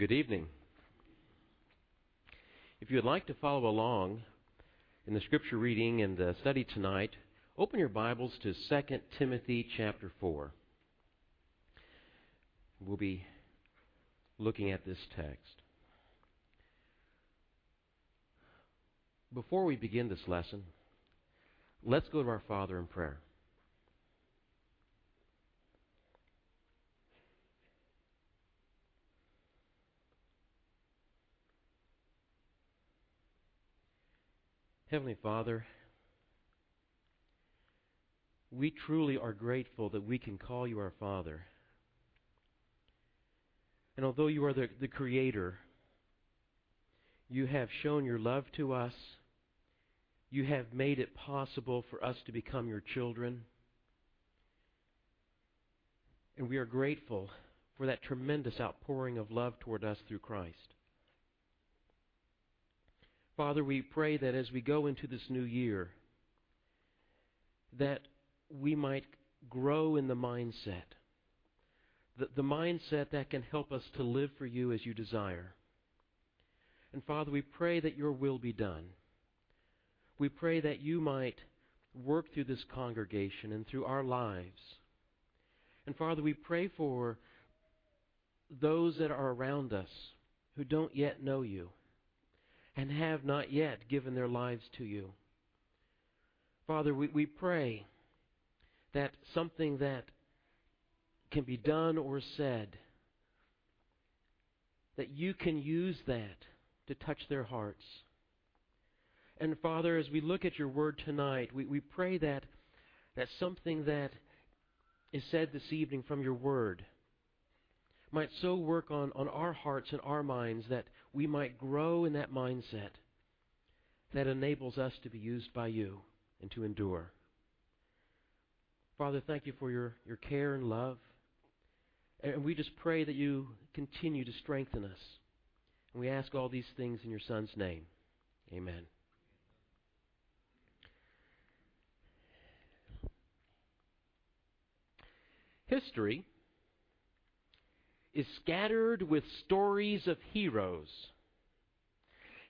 Good evening. If you would like to follow along in the scripture reading and the study tonight, open your Bibles to 2 Timothy chapter 4. We'll be looking at this text. Before we begin this lesson, let's go to our Father in prayer. Heavenly Father, we truly are grateful that we can call you our Father. And although you are the, the Creator, you have shown your love to us. You have made it possible for us to become your children. And we are grateful for that tremendous outpouring of love toward us through Christ. Father, we pray that as we go into this new year, that we might grow in the mindset, the, the mindset that can help us to live for you as you desire. And Father, we pray that your will be done. We pray that you might work through this congregation and through our lives. And Father, we pray for those that are around us who don't yet know you and have not yet given their lives to you. Father, we, we pray that something that can be done or said, that you can use that to touch their hearts. And Father, as we look at your word tonight, we, we pray that, that something that is said this evening from your word might so work on, on our hearts and our minds that we might grow in that mindset that enables us to be used by you and to endure. Father, thank you for your, your care and love. And we just pray that you continue to strengthen us. And we ask all these things in your Son's name. Amen. History is scattered with stories of heroes.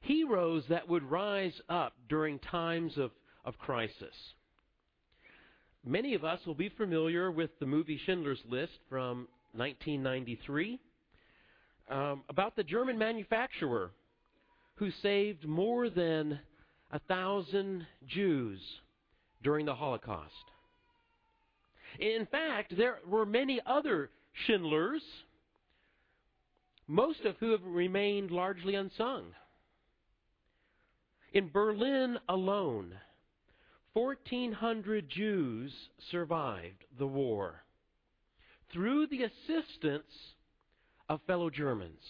Heroes that would rise up during times of, of crisis. Many of us will be familiar with the movie Schindler's List from 1993 um, about the German manufacturer who saved more than a thousand Jews during the Holocaust. In fact, there were many other Schindlers most of who have remained largely unsung. In Berlin alone, 1,400 Jews survived the war through the assistance of fellow Germans.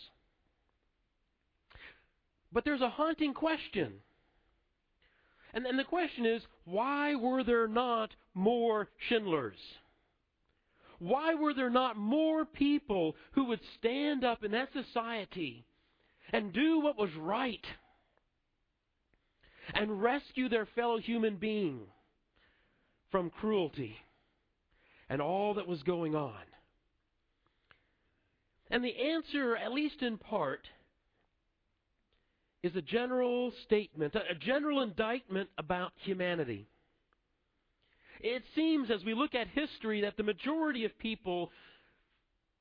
But there's a haunting question. And then the question is why were there not more Schindlers? Why were there not more people who would stand up in that society and do what was right and rescue their fellow human being from cruelty and all that was going on? And the answer, at least in part, is a general statement, a general indictment about humanity. It seems as we look at history that the majority of people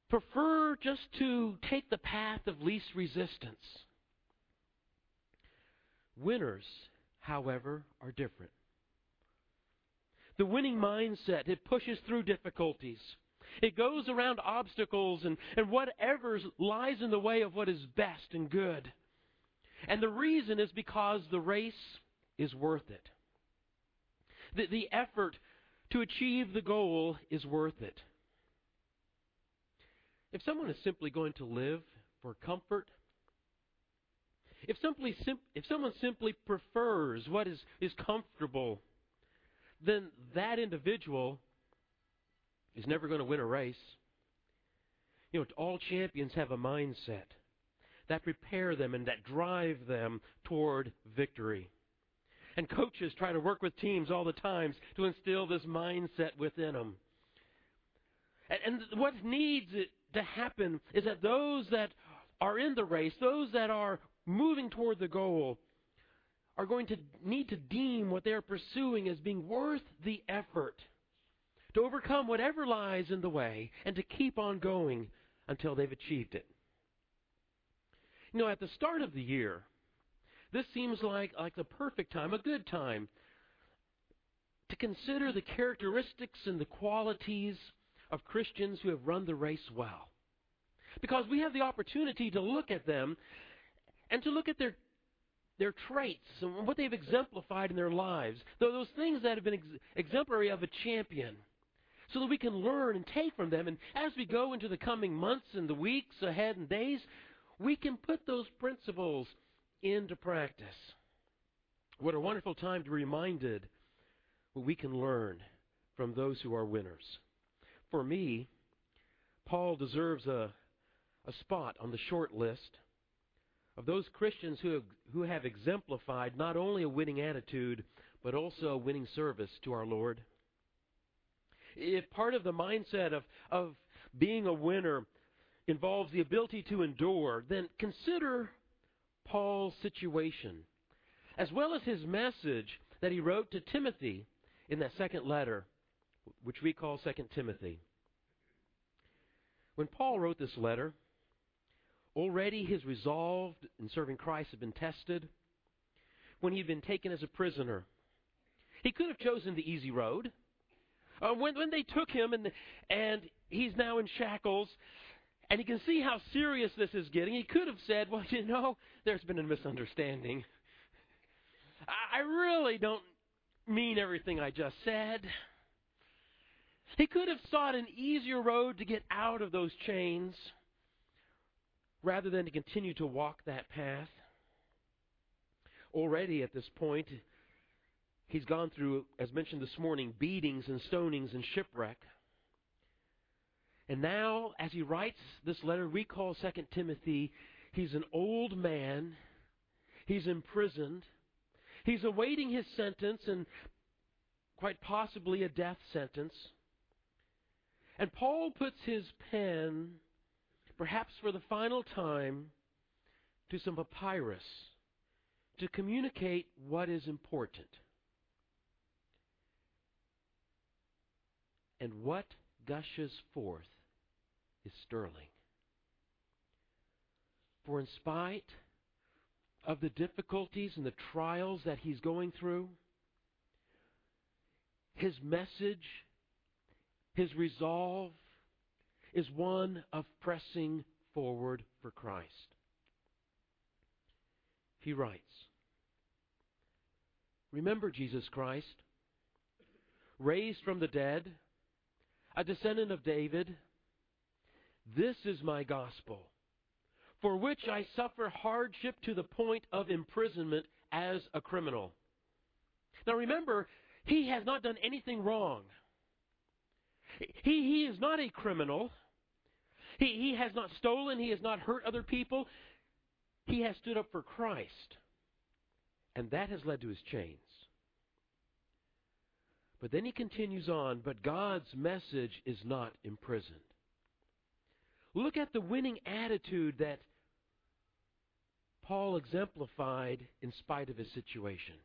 prefer just to take the path of least resistance. Winners, however, are different. The winning mindset, it pushes through difficulties. It goes around obstacles and, and whatever lies in the way of what is best and good. And the reason is because the race is worth it. The, the effort to achieve the goal is worth it. If someone is simply going to live for comfort, if, simply, if someone simply prefers what is, is comfortable, then that individual is never going to win a race. You know, all champions have a mindset that prepare them and that drive them toward victory. And coaches try to work with teams all the times to instill this mindset within them. And, and what needs to happen is that those that are in the race, those that are moving toward the goal, are going to need to deem what they're pursuing as being worth the effort to overcome whatever lies in the way and to keep on going until they've achieved it. You know, at the start of the year, this seems like, like the perfect time, a good time, to consider the characteristics and the qualities of Christians who have run the race well. Because we have the opportunity to look at them and to look at their their traits and what they've exemplified in their lives, those things that have been ex- exemplary of a champion, so that we can learn and take from them. And as we go into the coming months and the weeks ahead and days, we can put those principles into practice. What a wonderful time to be reminded what we can learn from those who are winners. For me, Paul deserves a, a spot on the short list of those Christians who have, who have exemplified not only a winning attitude, but also a winning service to our Lord. If part of the mindset of, of being a winner involves the ability to endure, then consider Paul's situation, as well as his message that he wrote to Timothy in that second letter, which we call Second Timothy. When Paul wrote this letter, already his resolve in serving Christ had been tested. When he'd been taken as a prisoner, he could have chosen the easy road. Uh, when, when they took him and, and he's now in shackles, and he can see how serious this is getting, he could have said, Well, you know, there's been a misunderstanding. I really don't mean everything I just said. He could have sought an easier road to get out of those chains rather than to continue to walk that path. Already at this point, he's gone through, as mentioned this morning, beatings and stonings and shipwreck. And now, as he writes this letter we call 2 Timothy, he's an old man. He's imprisoned. He's awaiting his sentence and quite possibly a death sentence. And Paul puts his pen, perhaps for the final time, to some papyrus to communicate what is important. And what gushes forth is sterling. For in spite of the difficulties and the trials that he's going through, his message, his resolve is one of pressing forward for Christ. He writes, Remember Jesus Christ, raised from the dead, a descendant of David. This is my gospel for which I suffer hardship to the point of imprisonment as a criminal. Now remember, he has not done anything wrong. He, he is not a criminal. He, he has not stolen. He has not hurt other people. He has stood up for Christ. And that has led to his chains. But then he continues on, but God's message is not imprisoned. Look at the winning attitude that Paul exemplified in spite of his situation.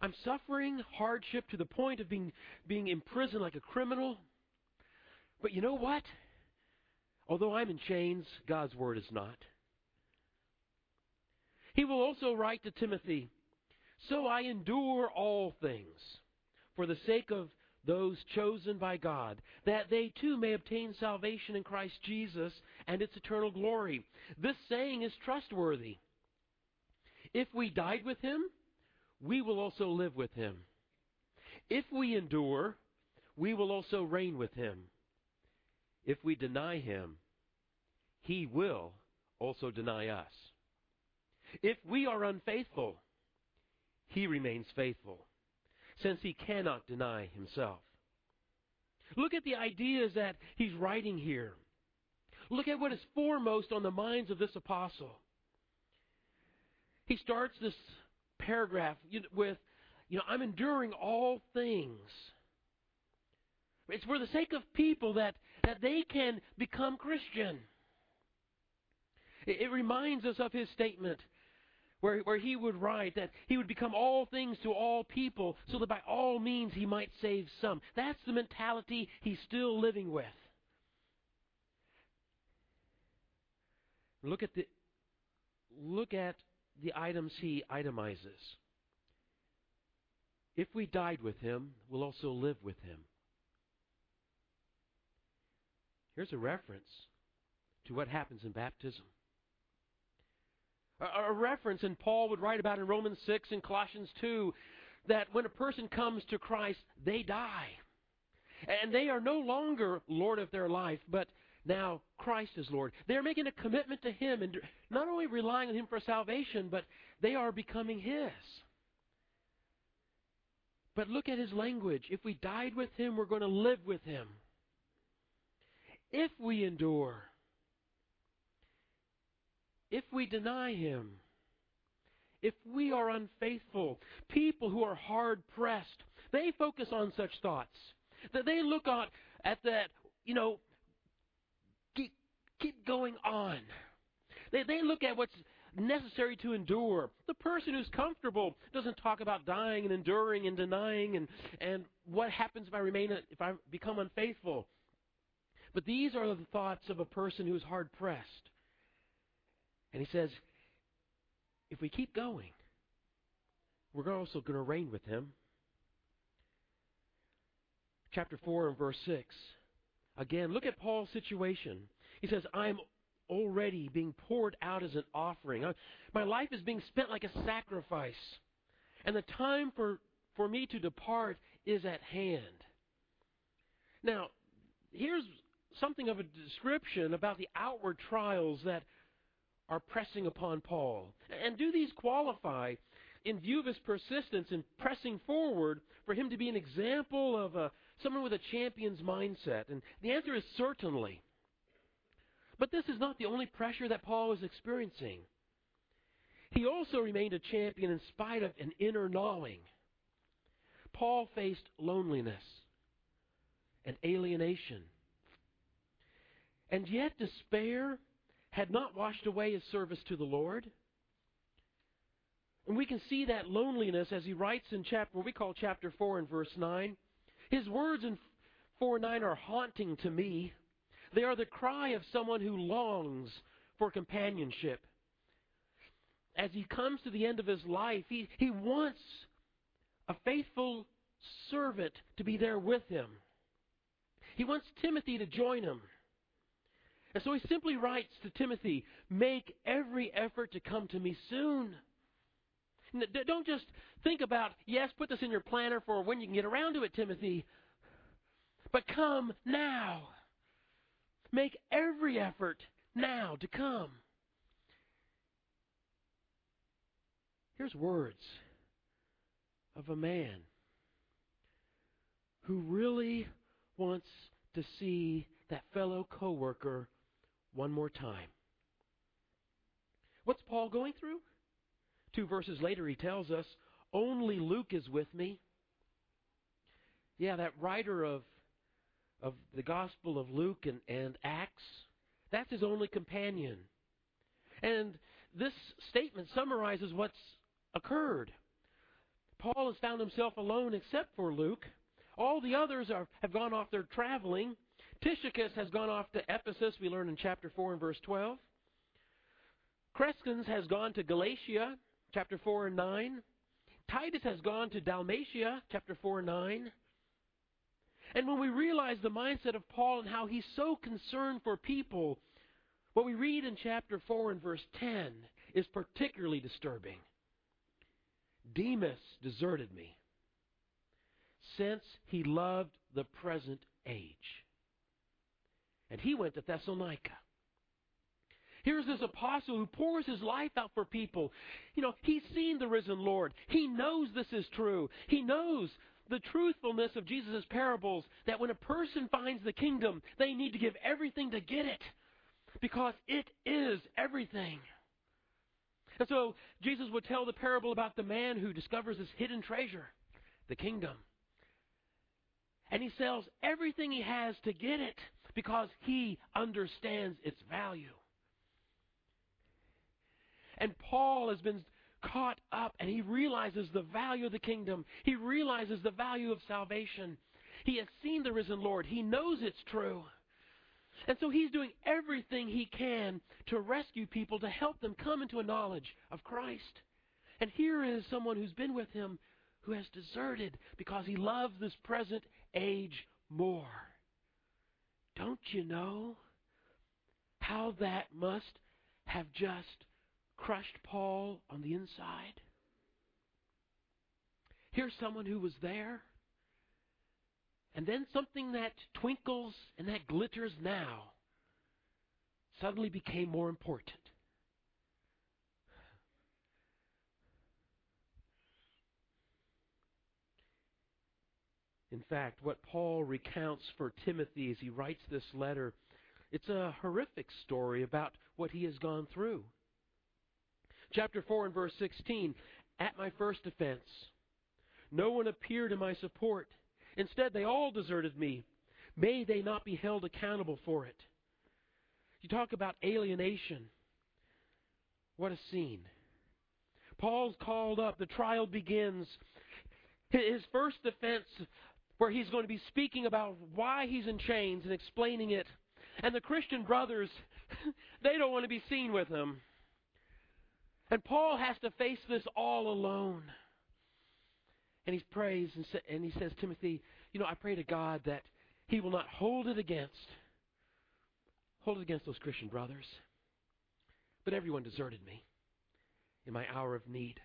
I'm suffering hardship to the point of being, being imprisoned like a criminal. But you know what? Although I'm in chains, God's word is not. He will also write to Timothy, So I endure all things for the sake of those chosen by God, that they too may obtain salvation in Christ Jesus and its eternal glory. This saying is trustworthy. If we died with him, we will also live with him. If we endure, we will also reign with him. If we deny him, he will also deny us. If we are unfaithful, he remains faithful since he cannot deny himself. Look at the ideas that he's writing here. Look at what is foremost on the minds of this apostle. He starts this paragraph with, you know, I'm enduring all things. It's for the sake of people that, that they can become Christian. It, it reminds us of his statement where, where he would write that he would become all things to all people so that by all means he might save some. That's the mentality he's still living with. Look at the look at the items he itemizes. If we died with him, we'll also live with him. Here's a reference to what happens in baptism. A, a reference, and Paul would write about in Romans 6 and Colossians 2, that when a person comes to Christ, they die. And they are no longer Lord of their life, but now Christ is Lord. They are making a commitment to Him and not only relying on Him for salvation, but they are becoming His. But look at His language. If we died with Him, we're going to live with Him. If we endure, if we deny Him, if we are unfaithful, people who are hard pressed, they focus on such thoughts. That they look at, at that, you know, keep, keep going on. They, they look at what's necessary to endure. The person who's comfortable doesn't talk about dying and enduring and denying and, and what happens if I remain if I become unfaithful. But these are the thoughts of a person who is hard pressed. And he says, if we keep going, we're also going to reign with him. Chapter 4 and verse 6. Again, look at Paul's situation. He says, I'm already being poured out as an offering. My life is being spent like a sacrifice. And the time for, for me to depart is at hand. Now, here's something of a description about the outward trials that are pressing upon Paul. And do these qualify, in view of his persistence in pressing forward, for him to be an example of a, someone with a champion's mindset? And the answer is certainly. But this is not the only pressure that Paul was experiencing. He also remained a champion in spite of an inner gnawing. Paul faced loneliness and alienation. And yet despair had not washed away his service to the Lord. And we can see that loneliness as he writes in chapter what we call chapter 4 and verse 9. His words in 4 9 are haunting to me. They are the cry of someone who longs for companionship. As he comes to the end of his life, he, he wants a faithful servant to be there with him. He wants Timothy to join him. And so he simply writes to Timothy, Make every effort to come to me soon. Don't just think about, yes, put this in your planner for when you can get around to it, Timothy. But come now. Make every effort now to come. Here's words of a man who really wants to see that fellow coworker one more time. What's Paul going through? Two verses later, he tells us, Only Luke is with me. Yeah, that writer of, of the Gospel of Luke and, and Acts, that's his only companion. And this statement summarizes what's occurred. Paul has found himself alone except for Luke. All the others are, have gone off their traveling. Tychicus has gone off to Ephesus, we learn in chapter 4 and verse 12. Crescens has gone to Galatia, chapter 4 and 9. Titus has gone to Dalmatia, chapter 4 and 9. And when we realize the mindset of Paul and how he's so concerned for people, what we read in chapter 4 and verse 10 is particularly disturbing. Demas deserted me since he loved the present age and he went to Thessalonica. Here's this apostle who pours his life out for people. You know, he's seen the risen Lord. He knows this is true. He knows the truthfulness of Jesus' parables that when a person finds the kingdom, they need to give everything to get it because it is everything. And so Jesus would tell the parable about the man who discovers his hidden treasure, the kingdom. And he sells everything he has to get it because he understands its value. And Paul has been caught up and he realizes the value of the kingdom. He realizes the value of salvation. He has seen the risen Lord. He knows it's true. And so he's doing everything he can to rescue people, to help them come into a knowledge of Christ. And here is someone who's been with him who has deserted because he loves this present age more. Don't you know how that must have just crushed Paul on the inside? Here's someone who was there and then something that twinkles and that glitters now suddenly became more important. In fact, what Paul recounts for Timothy as he writes this letter, it's a horrific story about what he has gone through. Chapter 4 and verse 16 At my first offense, no one appeared in my support. Instead, they all deserted me. May they not be held accountable for it. You talk about alienation. What a scene. Paul's called up. The trial begins. His first defense, where he's going to be speaking about why he's in chains and explaining it. And the Christian brothers, they don't want to be seen with him. And Paul has to face this all alone. And he prays and, sa- and he says, Timothy, you know, I pray to God that he will not hold it against, hold it against those Christian brothers. But everyone deserted me in my hour of need.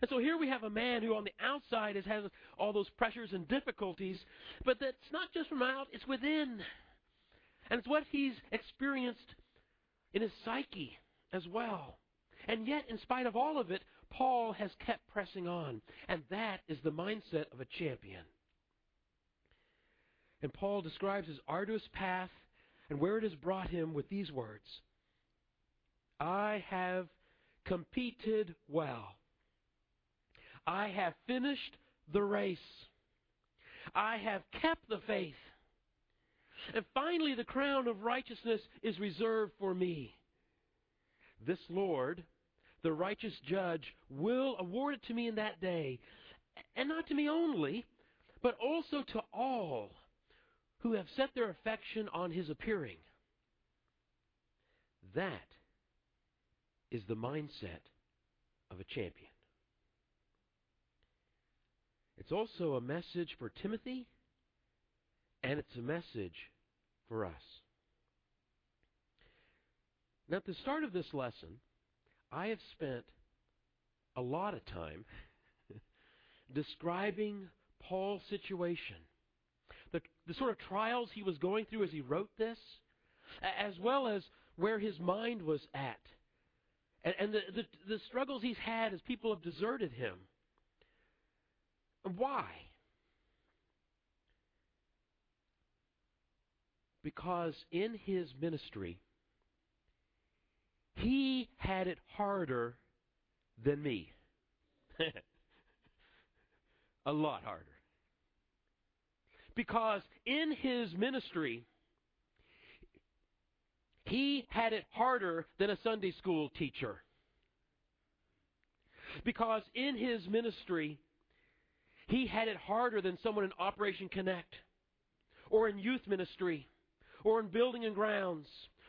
And so here we have a man who on the outside has, has all those pressures and difficulties, but that's not just from out, it's within. And it's what he's experienced in his psyche as well. And yet, in spite of all of it, Paul has kept pressing on. And that is the mindset of a champion. And Paul describes his arduous path and where it has brought him with these words I have competed well. I have finished the race. I have kept the faith. And finally, the crown of righteousness is reserved for me. This Lord, the righteous judge, will award it to me in that day, and not to me only, but also to all who have set their affection on his appearing. That is the mindset of a champion. It's also a message for Timothy, and it's a message for us. Now, at the start of this lesson, I have spent a lot of time describing Paul's situation, the, the sort of trials he was going through as he wrote this, as well as where his mind was at, and, and the, the, the struggles he's had as people have deserted him. Why? Because in his ministry, he had it harder than me. a lot harder. Because in his ministry, he had it harder than a Sunday school teacher. Because in his ministry, he had it harder than someone in Operation Connect, or in youth ministry, or in building and grounds,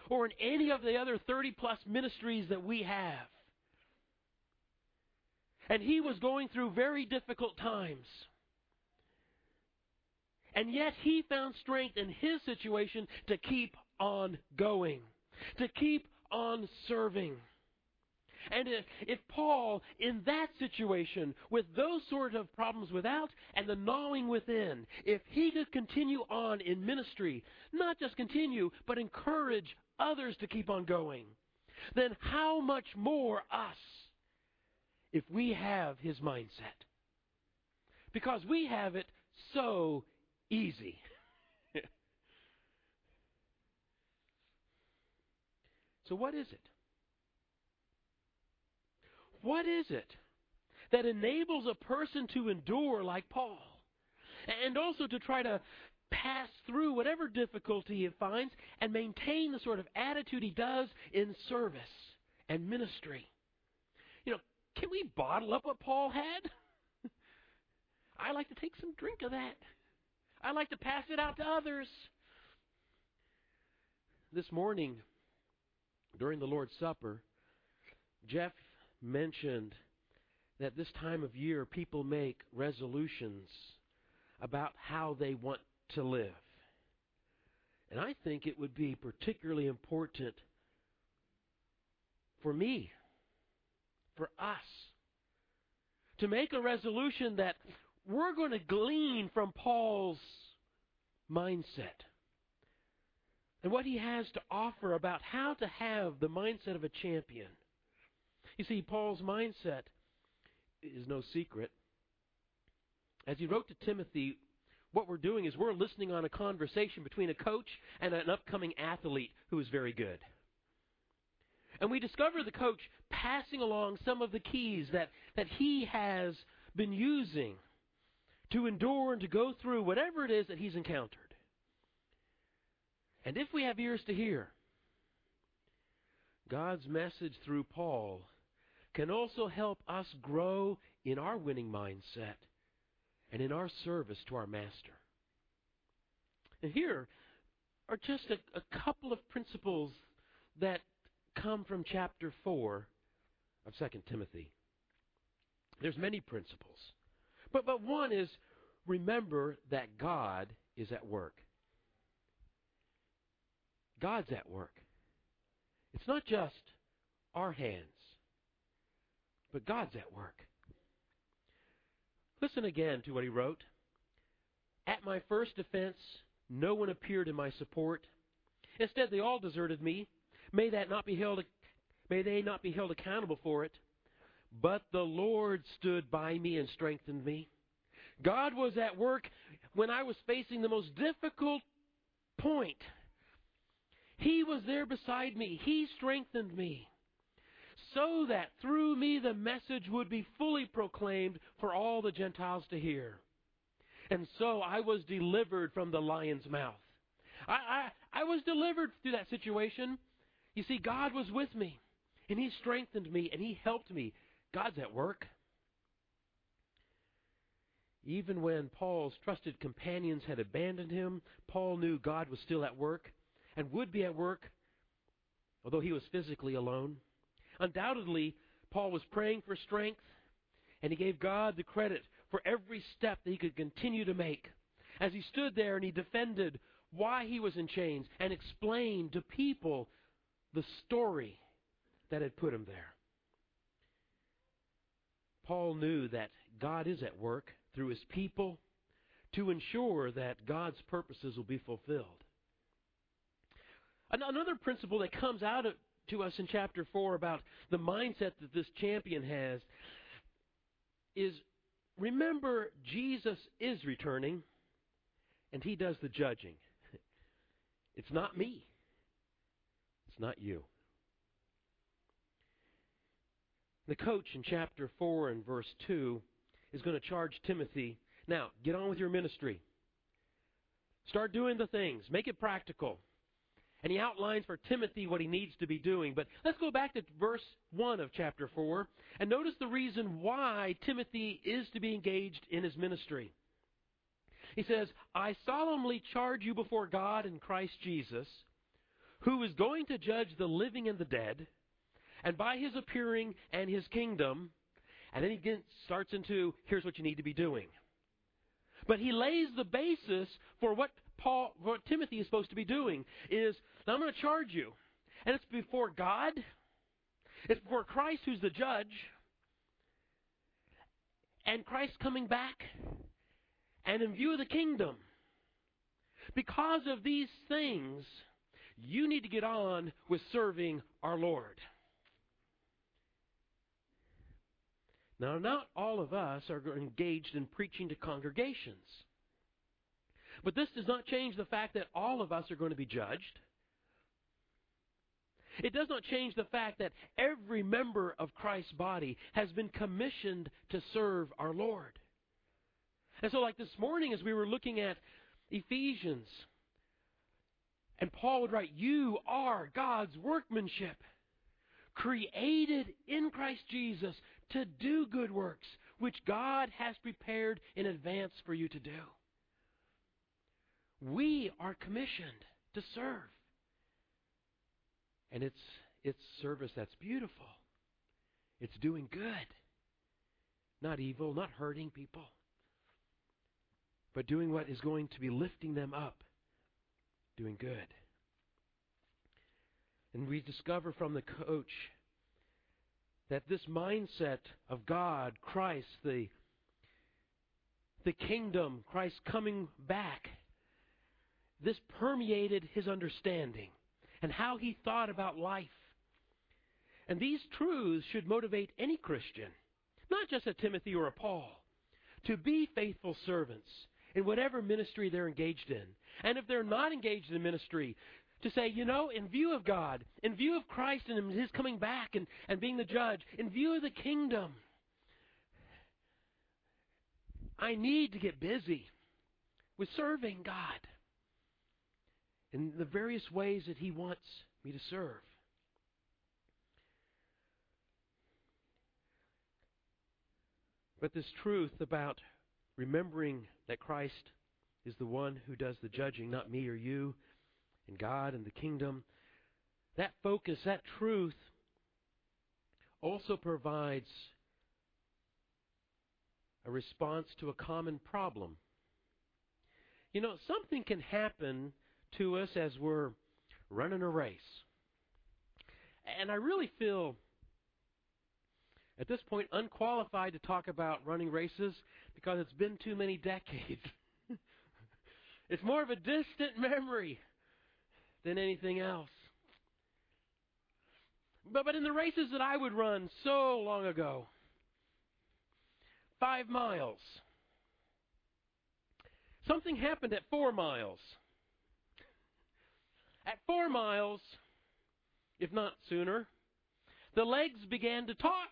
or in any of the other 30 plus ministries that we have. And he was going through very difficult times. And yet he found strength in his situation to keep on going, to keep on serving. And if, if, Paul, in that situation, with those sort of problems without and the gnawing within, if he could continue on in ministry, not just continue, but encourage others to keep on going, then how much more us if we have his mindset? Because we have it so easy. so, what is it? What is it that enables a person to endure like Paul? And also to try to pass through whatever difficulty he finds and maintain the sort of attitude he does in service and ministry. You know, can we bottle up what Paul had? I like to take some drink of that. I like to pass it out to others. This morning, during the Lord's Supper, Jeff mentioned that this time of year people make resolutions about how they want to live. And I think it would be particularly important for me, for us, to make a resolution that we're going to glean from Paul's mindset and what he has to offer about how to have the mindset of a champion. You see, Paul's mindset is no secret. As he wrote to Timothy, what we're doing is we're listening on a conversation between a coach and an upcoming athlete who is very good. And we discover the coach passing along some of the keys that, that he has been using to endure and to go through whatever it is that he's encountered. And if we have ears to hear, God's message through Paul can also help us grow in our winning mindset and in our service to our Master. And here are just a, a couple of principles that come from chapter 4 of 2 Timothy. There's many principles. But, but one is remember that God is at work. God's at work. It's not just our hands, but God's at work. Listen again to what he wrote. At my first defense, no one appeared in my support. Instead, they all deserted me. May that not be held may they not be held accountable for it. But the Lord stood by me and strengthened me. God was at work when I was facing the most difficult point. He was there beside me. He strengthened me so that through me the message would be fully proclaimed for all the Gentiles to hear. And so I was delivered from the lion's mouth. I, I, I was delivered through that situation. You see, God was with me, and He strengthened me, and He helped me. God's at work. Even when Paul's trusted companions had abandoned him, Paul knew God was still at work and would be at work, although he was physically alone. Undoubtedly, Paul was praying for strength, and he gave God the credit for every step that he could continue to make. As he stood there and he defended why he was in chains and explained to people the story that had put him there. Paul knew that God is at work through his people to ensure that God's purposes will be fulfilled. Another principle that comes out of, to us in chapter 4 about the mindset that this champion has is remember, Jesus is returning, and he does the judging. It's not me, it's not you. The coach in chapter 4 and verse 2 is going to charge Timothy now, get on with your ministry. Start doing the things, make it practical. And he outlines for Timothy what he needs to be doing. But let's go back to verse 1 of chapter 4 and notice the reason why Timothy is to be engaged in his ministry. He says, I solemnly charge you before God and Christ Jesus, who is going to judge the living and the dead, and by his appearing and his kingdom, and then he starts into here's what you need to be doing. But he lays the basis for what Paul, what Timothy is supposed to be doing is, now I'm going to charge you. And it's before God. It's before Christ who's the judge. And Christ coming back. And in view of the kingdom. Because of these things, you need to get on with serving our Lord. Now, not all of us are engaged in preaching to congregations. But this does not change the fact that all of us are going to be judged. It does not change the fact that every member of Christ's body has been commissioned to serve our Lord. And so, like this morning, as we were looking at Ephesians, and Paul would write, You are God's workmanship, created in Christ Jesus to do good works, which God has prepared in advance for you to do. We are commissioned to serve. And it's, it's service that's beautiful. It's doing good. Not evil, not hurting people, but doing what is going to be lifting them up, doing good. And we discover from the coach that this mindset of God, Christ, the, the kingdom, Christ coming back, this permeated his understanding and how he thought about life. And these truths should motivate any Christian, not just a Timothy or a Paul, to be faithful servants in whatever ministry they're engaged in. And if they're not engaged in ministry, to say, you know, in view of God, in view of Christ and His coming back and, and being the judge, in view of the kingdom, I need to get busy with serving God in the various ways that He wants me to serve. But this truth about remembering that Christ is the one who does the judging, not me or you, and God and the kingdom, that focus, that truth, also provides a response to a common problem. You know, something can happen to us as we're running a race. And I really feel at this point unqualified to talk about running races because it's been too many decades. it's more of a distant memory than anything else. But, but in the races that I would run so long ago, five miles, something happened at four miles. At four miles, if not sooner, the legs began to talk.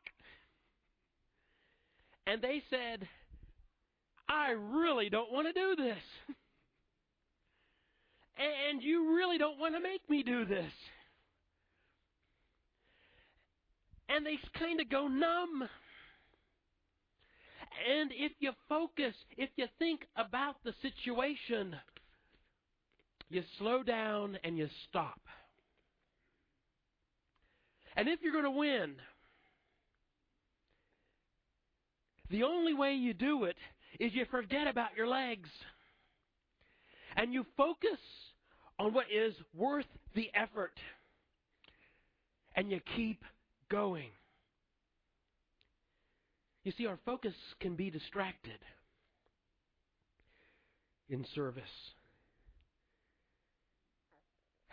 And they said, I really don't want to do this. And you really don't want to make me do this. And they kind of go numb. And if you focus, if you think about the situation, you slow down and you stop. And if you're going to win, the only way you do it is you forget about your legs. And you focus on what is worth the effort. And you keep going. You see, our focus can be distracted in service.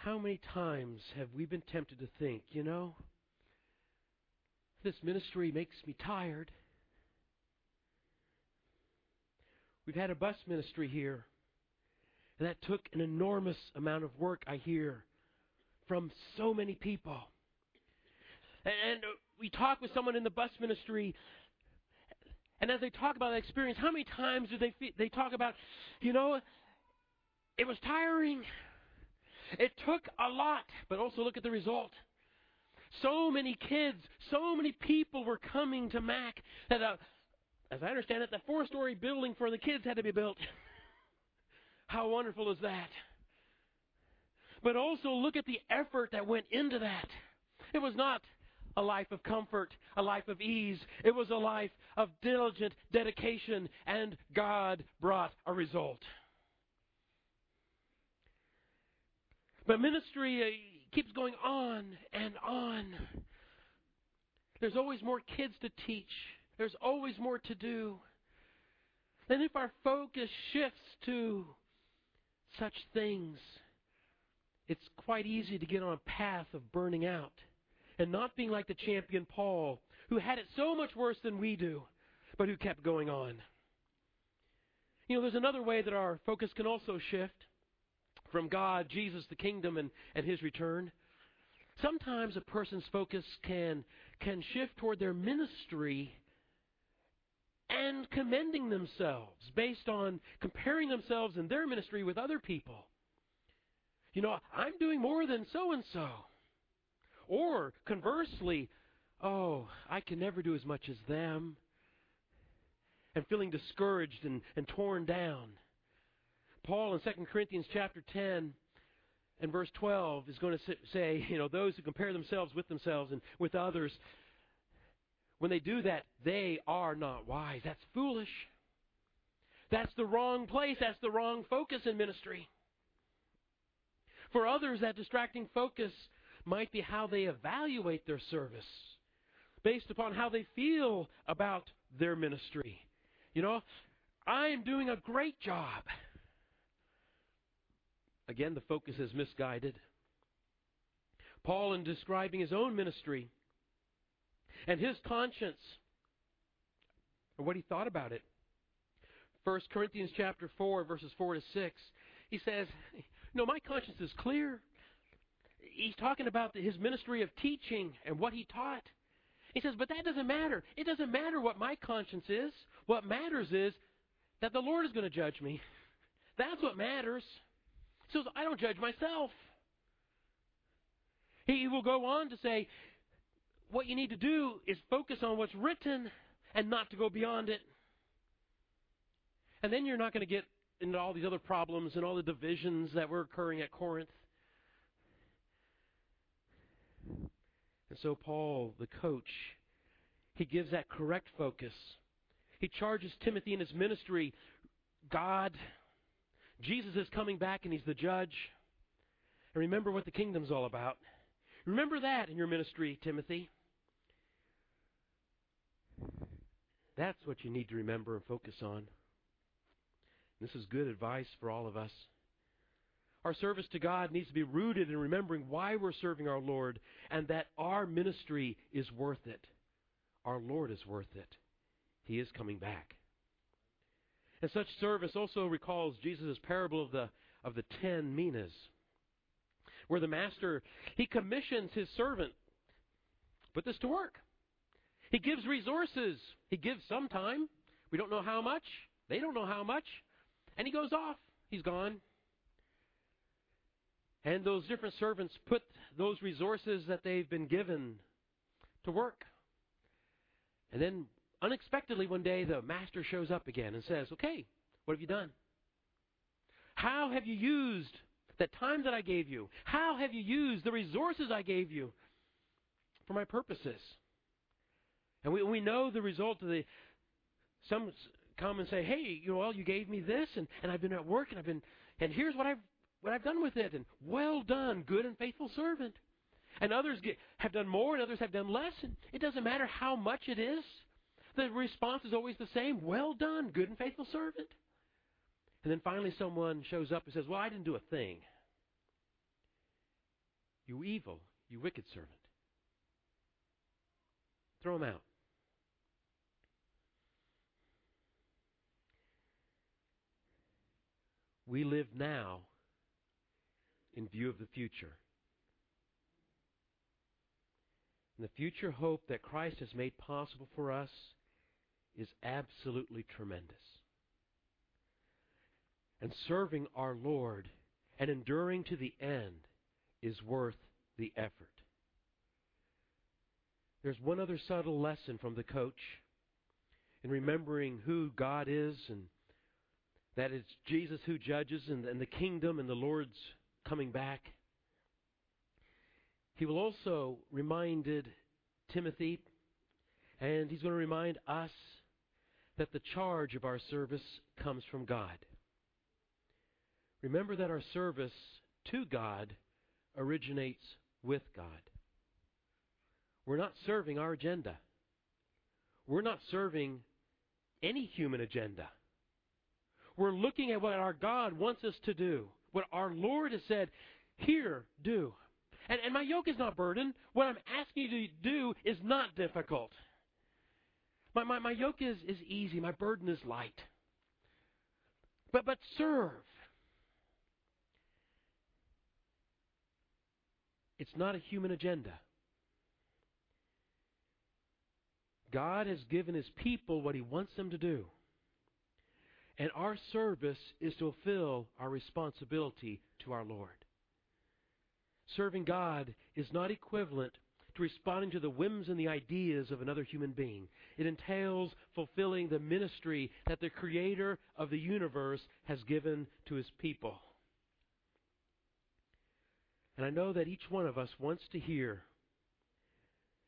How many times have we been tempted to think, you know, this ministry makes me tired? We've had a bus ministry here and that took an enormous amount of work, I hear, from so many people. And we talk with someone in the bus ministry, and as they talk about that experience, how many times do they they talk about, you know, it was tiring. It took a lot, but also look at the result. So many kids, so many people were coming to Mac that, uh, as I understand it, the four-story building for the kids had to be built. How wonderful is that? But also look at the effort that went into that. It was not a life of comfort, a life of ease. It was a life of diligent dedication, and God brought a result. But ministry uh, keeps going on and on. There's always more kids to teach. There's always more to do. Then if our focus shifts to such things, it's quite easy to get on a path of burning out and not being like the champion Paul, who had it so much worse than we do, but who kept going on. You know, there's another way that our focus can also shift from God, Jesus, the kingdom, and, and his return. Sometimes a person's focus can, can shift toward their ministry and commending themselves based on comparing themselves and their ministry with other people. You know, I'm doing more than so and so. Or conversely, oh, I can never do as much as them. And feeling discouraged and, and torn down. Paul in 2 Corinthians chapter 10 and verse 12 is going to say, you know, those who compare themselves with themselves and with others, when they do that, they are not wise. That's foolish. That's the wrong place. That's the wrong focus in ministry. For others, that distracting focus might be how they evaluate their service based upon how they feel about their ministry. You know, I'm doing a great job. Again, the focus is misguided. Paul, in describing his own ministry and his conscience, or what he thought about it, 1 Corinthians chapter 4, verses 4 to 6, he says, No, my conscience is clear. He's talking about his ministry of teaching and what he taught. He says, But that doesn't matter. It doesn't matter what my conscience is. What matters is that the Lord is going to judge me. That's what matters. So I don't judge myself. He will go on to say, what you need to do is focus on what's written and not to go beyond it. And then you're not going to get into all these other problems and all the divisions that were occurring at Corinth. And so, Paul, the coach, he gives that correct focus. He charges Timothy in his ministry God, Jesus is coming back and he's the judge. And remember what the kingdom's all about. Remember that in your ministry, Timothy. That's what you need to remember and focus on. This is good advice for all of us. Our service to God needs to be rooted in remembering why we're serving our Lord and that our ministry is worth it. Our Lord is worth it. He is coming back. And such service also recalls Jesus' parable of the, of the ten minas, where the master, he commissions his servant, put this to work. He gives resources. He gives some time. We don't know how much. They don't know how much. And he goes off. He's gone. And those different servants put those resources that they've been given to work. And then Unexpectedly, one day, the master shows up again and says, Okay, what have you done? How have you used that time that I gave you? How have you used the resources I gave you for my purposes? And we, we know the result of the. Some come and say, "Hey, you know, well, you gave me this, and, and I've been at work, and I've been, and here's what I've what I've done with it, and well done, good and faithful servant." And others get, have done more, and others have done less, and it doesn't matter how much it is the response is always the same well done, good and faithful servant. And then finally, someone shows up and says, Well, I didn't do a thing. You evil, you wicked servant. Throw him out. We live now in view of the future. And the future hope that Christ has made possible for us is absolutely tremendous. And serving our Lord and enduring to the end is worth the effort. There's one other subtle lesson from the coach in remembering who God is and that it's Jesus who judges and, and the kingdom and the Lord's coming back. He will also reminded Timothy, and he's going to remind us that the charge of our service comes from God. Remember that our service to God originates with God. We're not serving our agenda. We're not serving any human agenda. We're looking at what our God wants us to do, what our Lord has said, here, do. And, and my yoke is not burden. What I'm asking you to do is not difficult. My, my, my yoke is, is easy, my burden is light. But, but serve. It's not a human agenda. God has given His people what He wants them to do. And our service is to fulfill our responsibility to our Lord. Serving God is not equivalent to responding to the whims and the ideas of another human being. It entails fulfilling the ministry that the Creator of the universe has given to His people. And I know that each one of us wants to hear,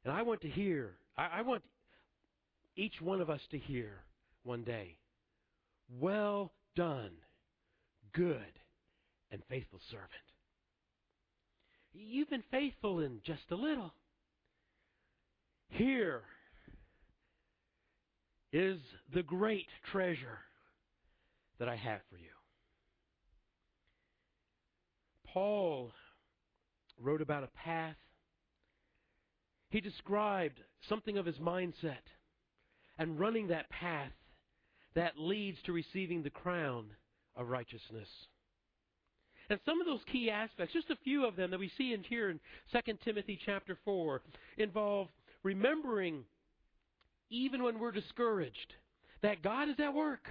and I want to hear, I, I want each one of us to hear one day, well done, good and faithful servant. You've been faithful in just a little. Here is the great treasure that I have for you. Paul wrote about a path. He described something of his mindset and running that path that leads to receiving the crown of righteousness. And some of those key aspects, just a few of them that we see in here in 2 Timothy chapter 4, involve remembering, even when we're discouraged, that God is at work.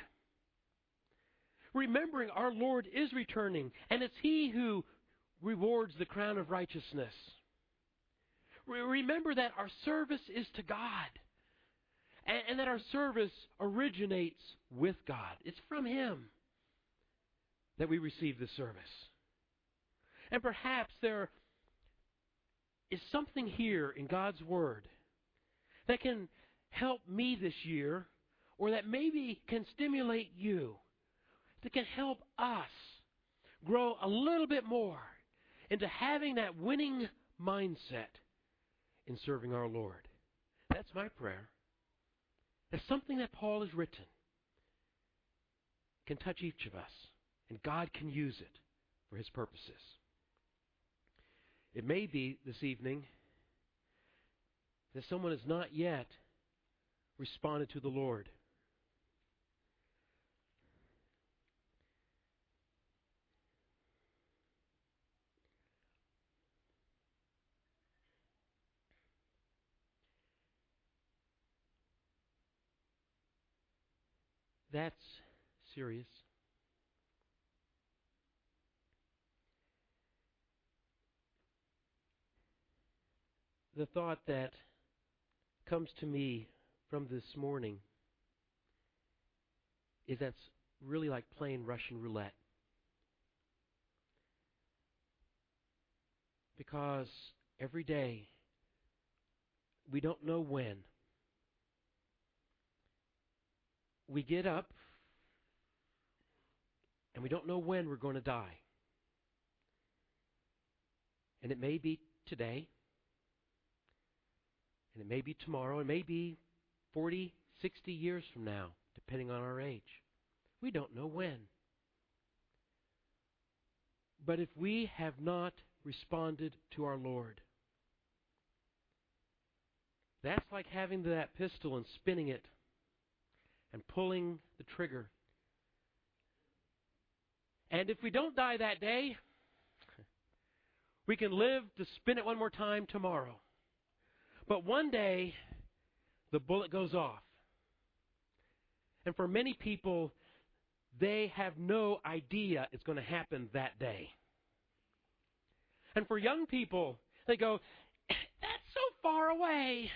Remembering our Lord is returning, and it's He who rewards the crown of righteousness. Remember that our service is to God, and, and that our service originates with God. It's from Him that we receive the service. And perhaps there is something here in God's Word that can help me this year, or that maybe can stimulate you, that can help us grow a little bit more into having that winning mindset in serving our Lord. That's my prayer. That something that Paul has written can touch each of us, and God can use it for his purposes. It may be this evening that someone has not yet responded to the Lord. That's serious. The thought that comes to me from this morning is that's really like playing Russian roulette. Because every day we don't know when we get up and we don't know when we're going to die. And it may be today, and it may be tomorrow, it may be 40, 60 years from now, depending on our age. We don't know when. But if we have not responded to our Lord, that's like having that pistol and spinning it and pulling the trigger. And if we don't die that day, we can live to spin it one more time tomorrow. But one day, the bullet goes off. And for many people, they have no idea it's going to happen that day. And for young people, they go, that's so far away.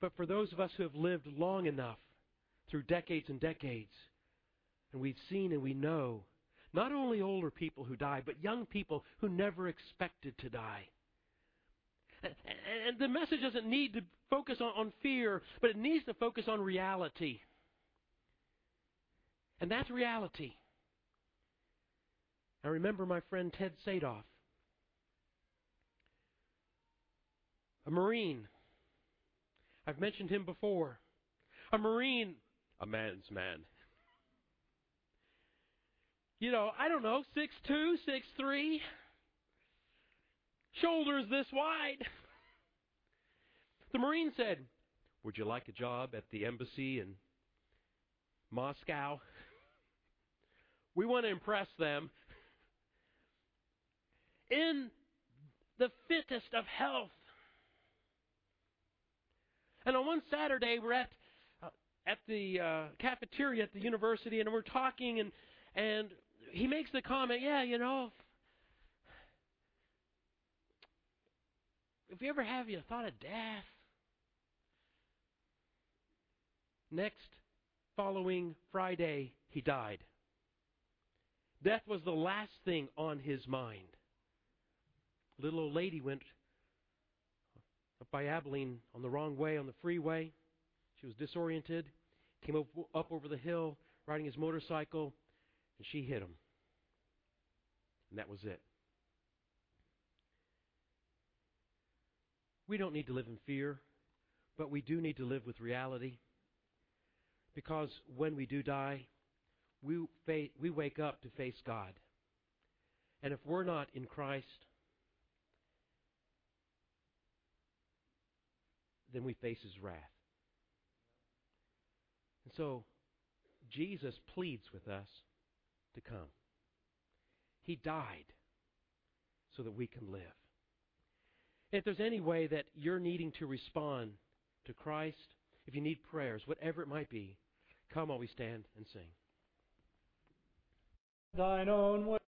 But for those of us who have lived long enough, through decades and decades, and we've seen and we know not only older people who die, but young people who never expected to die. And the message doesn't need to focus on, fear, but it needs to focus on reality. And that's reality. I remember my friend Ted Sadoff, a Marine I've mentioned him before. A Marine, a man's man. You know, I don't know, six two, six three, shoulders this wide. The Marine said, Would you like a job at the embassy in Moscow? We want to impress them. In the fittest of health, and on one Saturday, we're at uh, at the uh, cafeteria at the university, and we're talking, and and he makes the comment, yeah, you know, if you ever have you thought of death? Next following Friday, he died. Death was the last thing on his mind. Little old lady went up by Abilene on the wrong way on the freeway. She was disoriented, came up, up over the hill riding his motorcycle, and she hit him. And that was it. We don't need to live in fear, but we do need to live with reality. Because when we do die, we, fa- we wake up to face God. And if we're not in Christ, then we face his wrath. And so, Jesus pleads with us to come. He died so that we can live. If there's any way that you're needing to respond to Christ, if you need prayers, whatever it might be, come while we stand and sing. Thine own way.